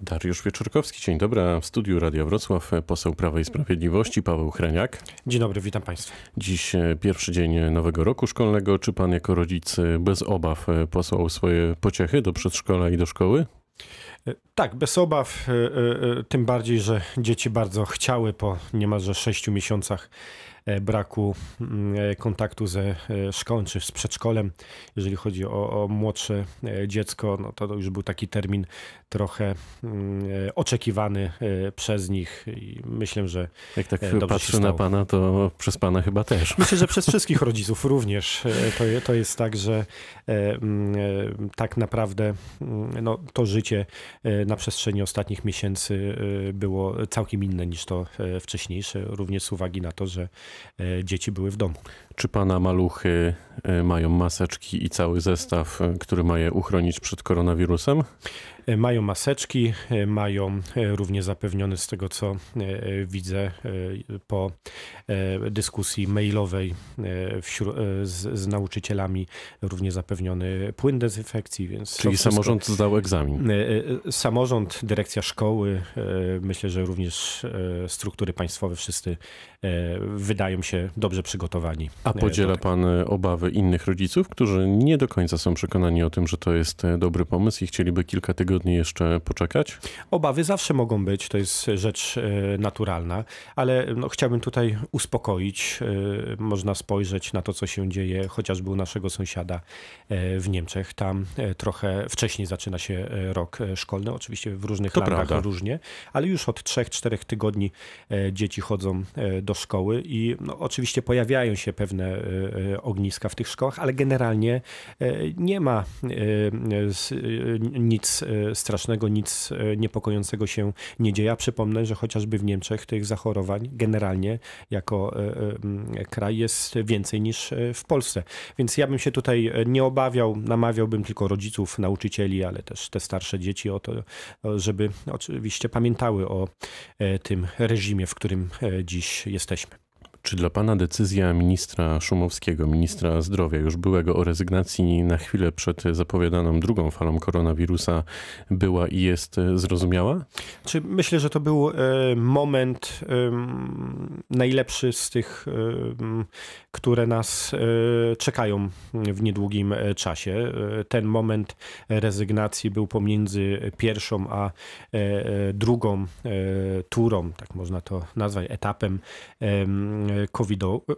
Dariusz Wieczorkowski, dzień dobry. W studiu Radia Wrocław poseł Prawa i Sprawiedliwości Paweł Hreniak. Dzień dobry, witam Państwa. Dziś e, pierwszy dzień nowego roku szkolnego. Czy pan jako rodzic e, bez obaw e, posłał swoje pociechy do przedszkola i do szkoły? Tak, bez obaw, e, e, tym bardziej, że dzieci bardzo chciały po niemalże sześciu miesiącach e, braku mm, e, kontaktu ze e, szkołą czy z przedszkolem. Jeżeli chodzi o, o młodsze e, dziecko, no to już był taki termin trochę mm, e, oczekiwany e, przez nich i myślę, że Jak tak E, patrzę na pana, to przez pana chyba też. Myślę, że przez wszystkich rodziców również. E, To, to jest tak, że e, mm, e, tak naprawdę no, to życie e, na przestrzeni ostatnich miesięcy e, było całkiem inne niż to e, wcześniejsze, również z uwagi na to, że e, dzieci były w domu. Czy pana maluchy e, mają maseczki i cały zestaw, e, który ma je uchronić przed koronawirusem? E, Mają maseczki, e, mają e, również zapewnione z tego, co widzę po dyskusji mailowej z, z nauczycielami, również zapewniony płyn dezynfekcji, więc Czyli wszystko- samorząd zdał egzamin. Samorząd, dyrekcja szkoły, myślę, że również struktury państwowe, wszyscy wydają się dobrze przygotowani. A podziela tego. pan obawy innych rodziców, którzy nie do końca są przekonani o tym, że to jest dobry pomysł i chcieliby kilka tygodni jeszcze poczekać? Obawy zawsze mogą być, to jest rzecz e, naturalna, ale no, chciałbym tutaj uspokoić. E, Można spojrzeć na to, co się dzieje chociażby u naszego sąsiada e, w Niemczech. Tam trochę wcześniej zaczyna się rok szkolny, oczywiście w różnych To landach prawda. różnie, ale już od 3-4 tygodni dzieci chodzą do szkoły i no, oczywiście pojawiają się pewne ogniska w tych szkołach, ale generalnie nie ma nic strasznego, nic e, niepokojącego się nie dzieje. Ja przypomnę, że chociażby w Niemczech tych zachorowań generalnie jako e, e, kraj jest więcej niż w Polsce. Więc ja bym się tutaj nie obawiał, namawiałbym tylko rodziców, nauczycieli, ale też te starsze dzieci o to, żeby oczywiście pamiętały o tym reżimie, w którym dziś jesteśmy. Czy dla pana decyzja ministra Szumowskiego, ministra zdrowia, już byłego o rezygnacji na chwilę przed zapowiadaną drugą falą koronawirusa była i jest zrozumiała? Czy myślę, że to był e, moment najlepszy z tych, które nas e, czekają w niedługim e, czasie. Ten moment rezygnacji był pomiędzy pierwszą a drugą turą, tak można to nazwać, etapem em, COVID-u. E,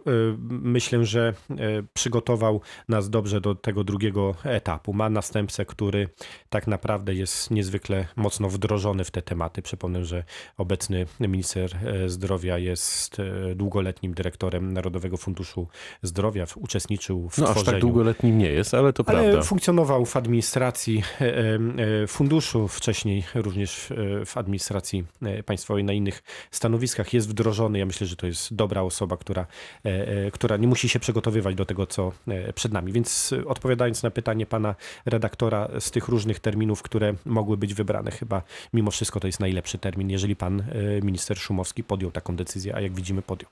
Myślę, że e, przygotował nas dobrze do tego drugiego etapu. Ma następcę, który tak naprawdę jest niezwykle mocno wdrożony w te tematy. Przypomnę, że obecny minister e, zdrowia jest e, długoletnim dyrektorem Narodowego Funduszu Zdrowia, uczestniczył w No aż tworzeniu tak długoletnim nie jest, ale to ale prawda. funkcjonował w administracji e, e, funduszu, wcześniej również e, w administracji e, państwowej na innych stanowiskach. Jest wdrożony. Ja myślę, że to jest dobra osoba, która, e, e, która nie musi się przygotowywać do tego, co e, przed nami. Więc odpowiadając na pytanie pana redaktora, z tych różnych terminów, które mogły być wybrane, chyba mimo wszystko to jest najlepszy termin, jeżeli pan minister Szumowski podjął taką decyzję, a jak widzimy podjął.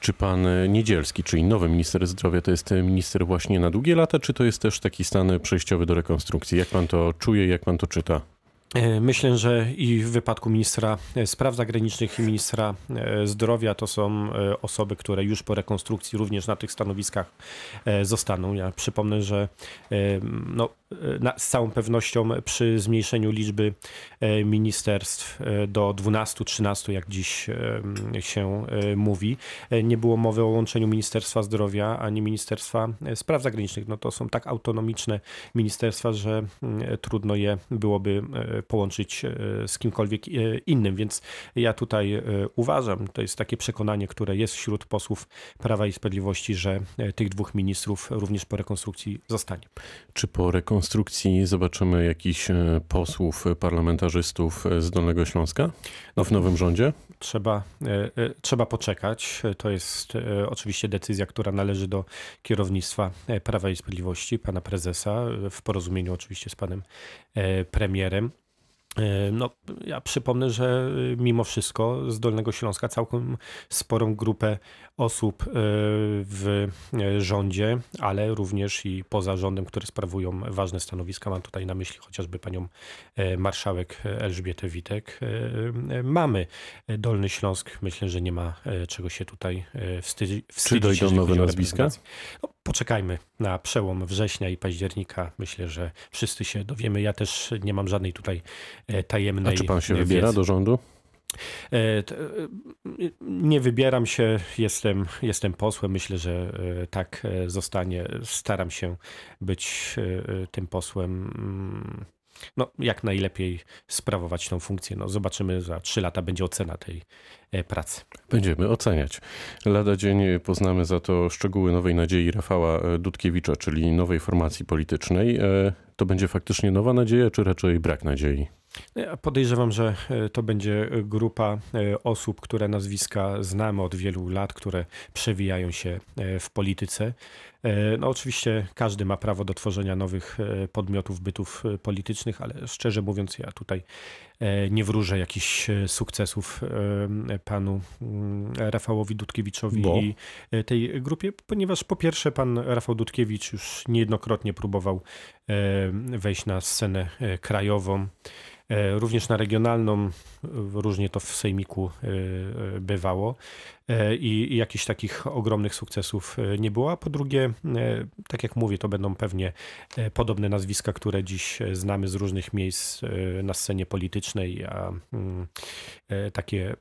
Czy pan Niedzielski, czyli nowy minister zdrowia, to jest minister właśnie na długie lata, czy to jest też taki stan przejściowy do rekonstrukcji? Jak pan to czuje, jak pan to czyta? E, Myślę, że i w wypadku ministra e, spraw zagranicznych i ministra e, zdrowia to są osoby, które już po rekonstrukcji również na tych stanowiskach zostaną. Ja przypomnę, że no, na, z całą pewnością przy zmniejszeniu liczby e, ministerstw e, do 12-13, jak dziś e, się e, mówi, e, nie było mowy o łączeniu Ministerstwa Zdrowia ani Ministerstwa e, Spraw Zagranicznych. No to są tak autonomiczne ministerstwa, że trudno je byłoby e, połączyć e, z kimkolwiek e, innym, więc ja tutaj e, uważam, to jest takie przekonanie, które jest wśród posłów Prawa i Sprawiedliwości, że e, tych dwóch ministrów również po rekonstrukcji zostanie. Czy po rekonstrukcji zobaczymy jakichś e, posłów, parlamentarzystów e, z Dolnego Śląska No, w nowym rządzie? Trzeba, e, trzeba poczekać. To jest oczywiście decyzja, która należy do kierownictwa Prawa i Sprawiedliwości, pana prezesa, w porozumieniu oczywiście z panem premierem. No, ja przypomnę, że mimo wszystko z Dolnego Śląska całkiem sporą grupę osób w rządzie, ale również i poza rządem, które sprawują ważne stanowiska. Mam tutaj na myśli chociażby panią marszałek Elżbietę Witek. Mamy Dolny Śląsk. Myślę, że nie ma czego się tutaj wstydzić. Czy dojdą nowe nazwiska? No, poczekajmy na przełom września i października. Myślę, że wszyscy się dowiemy. Ja też nie mam żadnej tutaj e, tajemnej. A czy pan się wiedzy. wybiera do rządu? E, e, nie wybieram się, jestem, jestem posłem. Myślę, że tak zostanie. Staram się być tym posłem mm, no, jak najlepiej sprawować tą funkcję. No, zobaczymy, za trzy lata będzie ocena tej e, pracy. Będziemy oceniać. Lada dzień poznamy za to szczegóły nowej nadziei Rafała e, Dudkiewicza, czyli nowej formacji politycznej. E, to będzie faktycznie nowa nadzieja, czy raczej brak nadziei? Ja podejrzewam, że to będzie grupa osób, które nazwiska znamy od wielu lat, które przewijają się w polityce. E, no oczywiście każdy ma prawo do tworzenia nowych e, podmiotów, bytów e, politycznych, ale szczerze mówiąc ja tutaj nie wróżę jakichś sukcesów panu mm, Rafałowi Dudkiewiczowi Bo? i tej grupie, ponieważ po pierwsze pan Rafał Dudkiewicz już niejednokrotnie próbował wejść na scenę krajową. Również na regionalną, różnie to w Sejmiku bywało i, i jakichś takich ogromnych sukcesów nie było. A po drugie, tak jak mówię, to będą pewnie podobne nazwiska, które dziś znamy z różnych miejsc na scenie politycznej, a mm, takie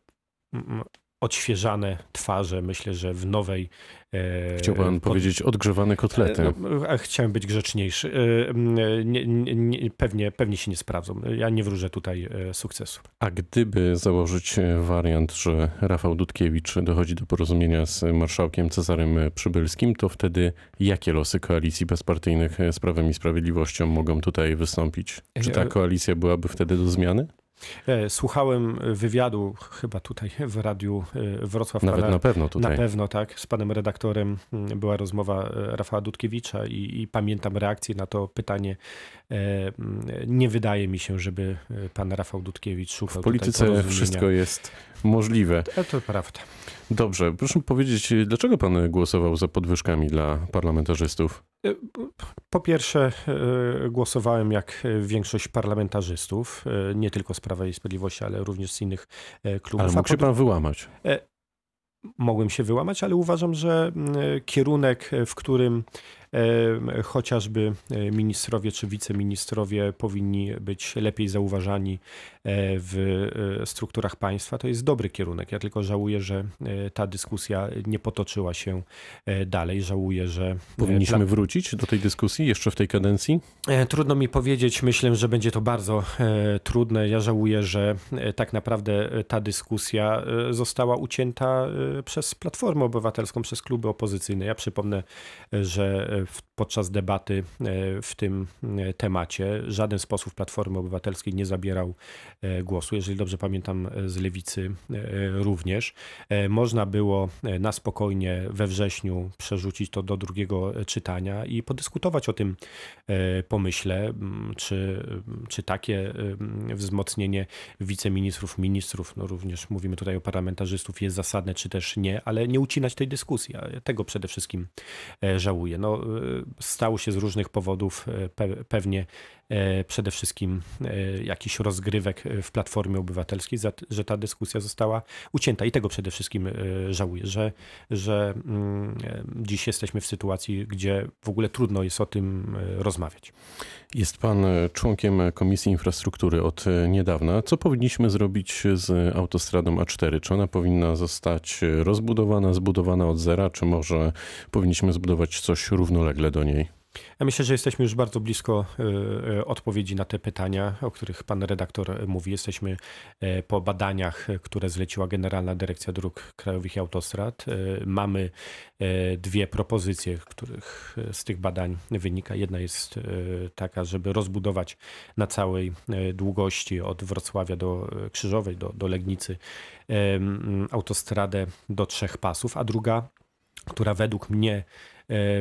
mm, odświeżane twarze, myślę, że w nowej. E, Chciał pan pod... powiedzieć odgrzewane kotlety. E, no, chciałem być grzeczniejszy. E, nie, nie, nie, pewnie, pewnie się nie sprawdzą. Ja nie wróżę tutaj sukcesu. A gdyby założyć wariant, że Rafał Dudkiewicz dochodzi do porozumienia z marszałkiem Cezarym Przybylskim, to wtedy jakie losy koalicji bezpartyjnych z Prawem i Sprawiedliwością mogą tutaj wystąpić? Czy ta koalicja byłaby wtedy do zmiany? E, słuchałem wywiadu chyba tutaj w radiu e, Wrocław. Nawet pana, na pewno tutaj. Na pewno, tak. Z panem redaktorem mm, była rozmowa e, Rafała Dudkiewicza i, i pamiętam reakcję na to pytanie. Mm, nie wydaje mi się, żeby pan Rafał Dudkiewicz szukał W polityce wszystko jest możliwe. To, to prawda. Dobrze, proszę powiedzieć, dlaczego pan głosował za podwyżkami dla parlamentarzystów? E, po pierwsze, e, głosowałem jak większość parlamentarzystów, e, nie tylko z Prawa i Sprawiedliwości, ale również z innych klubów. Ale mógł się pan wyłamać? Mogłem się wyłamać, ale uważam, że kierunek, w którym chociażby e, ministrowie czy wiceministrowie powinni być lepiej zauważani e, w e, strukturach państwa. To jest dobry kierunek. Ja tylko żałuję, że ta dyskusja nie potoczyła się dalej. Żałuję, że. Powinniśmy wrócić do tej dyskusji jeszcze w tej kadencji? Trudno mi powiedzieć. Myślę, że będzie to bardzo trudne. Ja żałuję, że tak naprawdę ta dyskusja została ucięta przez Platformę Obywatelską, przez kluby opozycyjne. Ja przypomnę, że podczas debaty e, w tym e, temacie. Żaden z posłów Platformy Obywatelskiej nie zabierał e, głosu, jeżeli dobrze pamiętam, z lewicy również. Można było na spokojnie we wrześniu przerzucić to do drugiego czytania i podyskutować o tym pomyśle, czy, czy takie wzmocnienie wiceministrów, ministrów, no również mówimy tutaj o parlamentarzystów, jest zasadne, czy też nie, ale nie ucinać tej dyskusji. Tego przede wszystkim żałuję. No, stało się z różnych powodów e, pewnie przede wszystkim e, jakiś rozgrywek w Platformie Obywatelskiej, że ta dyskusja została ucięta i tego przede wszystkim żałuję, że, że mm, dziś jesteśmy w sytuacji, gdzie w ogóle trudno jest o tym rozmawiać. Jest pan członkiem Komisji Infrastruktury od niedawna. Co powinniśmy zrobić z autostradą A4? Czy ona powinna zostać rozbudowana, zbudowana od zera, czy może powinniśmy zbudować coś równolegle do niej? Ja myślę, że jesteśmy już bardzo blisko e, e, odpowiedzi na te pytania, o których pan redaktor mówi. Jesteśmy e, po badaniach, które zleciła Generalna Dyrekcja Dróg Krajowych i Autostrad. Mamy dwie propozycje, których z tych badań wynika. Jedna jest taka, żeby rozbudować na całej długości od Wrocławia do Krzyżowej, do, do Legnicy autostradę do trzech pasów, a druga która według mnie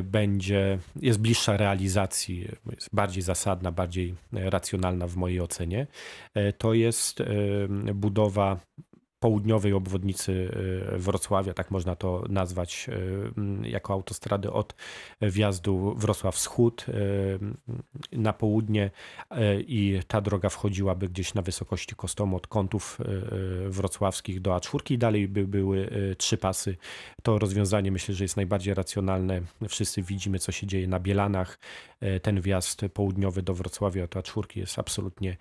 będzie, jest bliższa realizacji, jest bardziej zasadna, bardziej racjonalna w mojej ocenie, to jest budowa południowej obwodnicy y, Wrocławia, tak można to nazwać, y, jako autostrady od wjazdu Wrocław Wschód y, na południe i ta droga wchodziłaby gdzieś na wysokości Kostomu od kątów wrocławskich do A4 i dalej by były trzy pasy. To rozwiązanie myślę, że jest najbardziej racjonalne. Wszyscy widzimy, co się dzieje na Bielanach. Ten wjazd południowy do Wrocławia od A4 jest absolutnie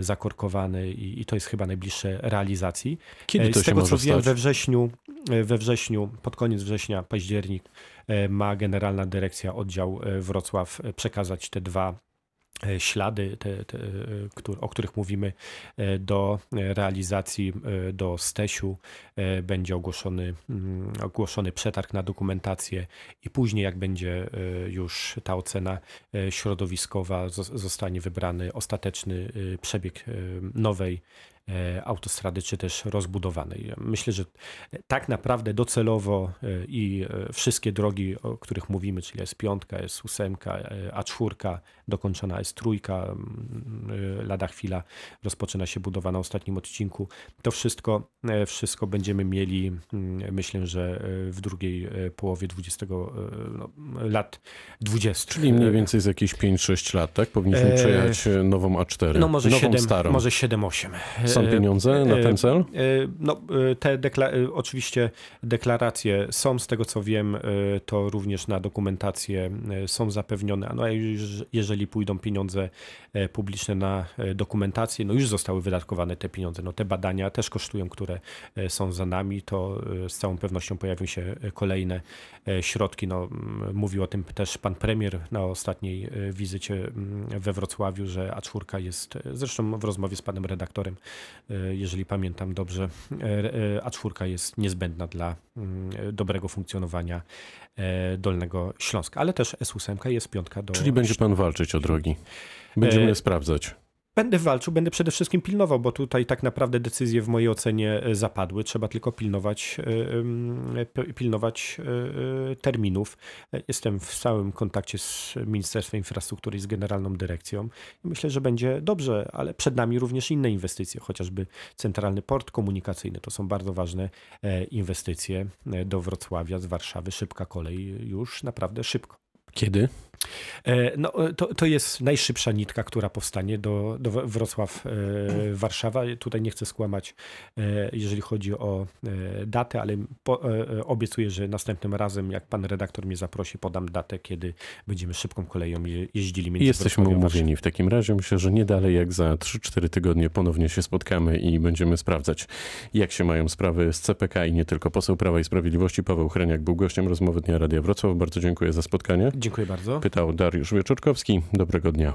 zakorkowany i to jest chyba najbliższe realizacji. Kiedy to Z tego co stać? wiem, we wrześniu, e, we wrzesiu, pod koniec września, październik e, ma Generalna Dyrekcja Oddział e, Wrocław przekazać te dwa ślady, te, te, o których mówimy, do realizacji do Stesiu. Będzie ogłoszony, mm, ogłoszony przetarg na dokumentację i później, jak będzie już ta ocena środowiskowa, zostanie wybrany ostateczny przebieg nowej autostrady, czy też rozbudowanej. Myślę, że tak naprawdę docelowo e, i e, wszystkie drogi, o których mówimy, czyli S5, S8, A4, dokończona S3, lada chwila rozpoczyna się budowa na ostatnim odcinku, to wszystko, wszystko będziemy mieli, myślę, że w drugiej połowie 20, no, lat 20. Czyli mniej więcej z jakieś 5-6 lat, tak? Powinniśmy przejechać nową A4, no może nową 7, starą. Może 7-8. Są E, pieniądze na e, ten cel? No, te dekla oczywiście deklaracje są, z tego co wiem, to również na dokumentację są zapewnione. No, a jeżeli pójdą pieniądze publiczne na dokumentację, no już zostały wydatkowane te pieniądze. No, te badania też kosztują, które są za nami, to z całą pewnością pojawią się kolejne środki. No, mówił o tym też pan premier na ostatniej wizycie we Wrocławiu, że A4 jest, zresztą w rozmowie z panem redaktorem, E, jeżeli pamiętam dobrze, e, e, A4 jest niezbędna dla mm, dobrego funkcjonowania Dolnego Śląska, ale też S8 jest piątka do... Czyli będzie pan walczyć o drogi. Będziemy e... sprawdzać. Będę walczył, będę przede wszystkim pilnował, bo tutaj tak naprawdę decyzje w mojej ocenie e, zapadły. Trzeba tylko pilnować, e, pilnować e, terminów. Jestem w stałym kontakcie z Ministerstwem Infrastruktury i z Generalną Dyrekcją. Myślę, że będzie dobrze, ale przed nami również inne inwestycje, chociażby Centralny Port Komunikacyjny. To są bardzo ważne inwestycje do Wrocławia z Warszawy. Szybka kolej już naprawdę szybko. Kiedy? E, no, e, to, to jest najszybsza nitka, która powstanie do, do Wrocław-Warszawa. E, Tutaj nie chcę skłamać, jeżeli chodzi o datę, ale po, obiecuję, że następnym razem, jak pan redaktor mnie zaprosi, podam datę, kiedy będziemy szybką koleją jeździli między Jesteśmy umówieni w takim razie. Myślę, że nie dalej jak za 3-4 tygodnie ponownie się spotkamy i będziemy sprawdzać, jak się mają sprawy z CPK i nie tylko. Poseł Prawa i Sprawiedliwości Paweł Hreniak był gościem rozmowy Dnia Radia Wrocław. Bardzo dziękuję za spotkanie. Dziękuję bardzo. Pytał Dariusz Wieczorkowski. Dobrego dnia.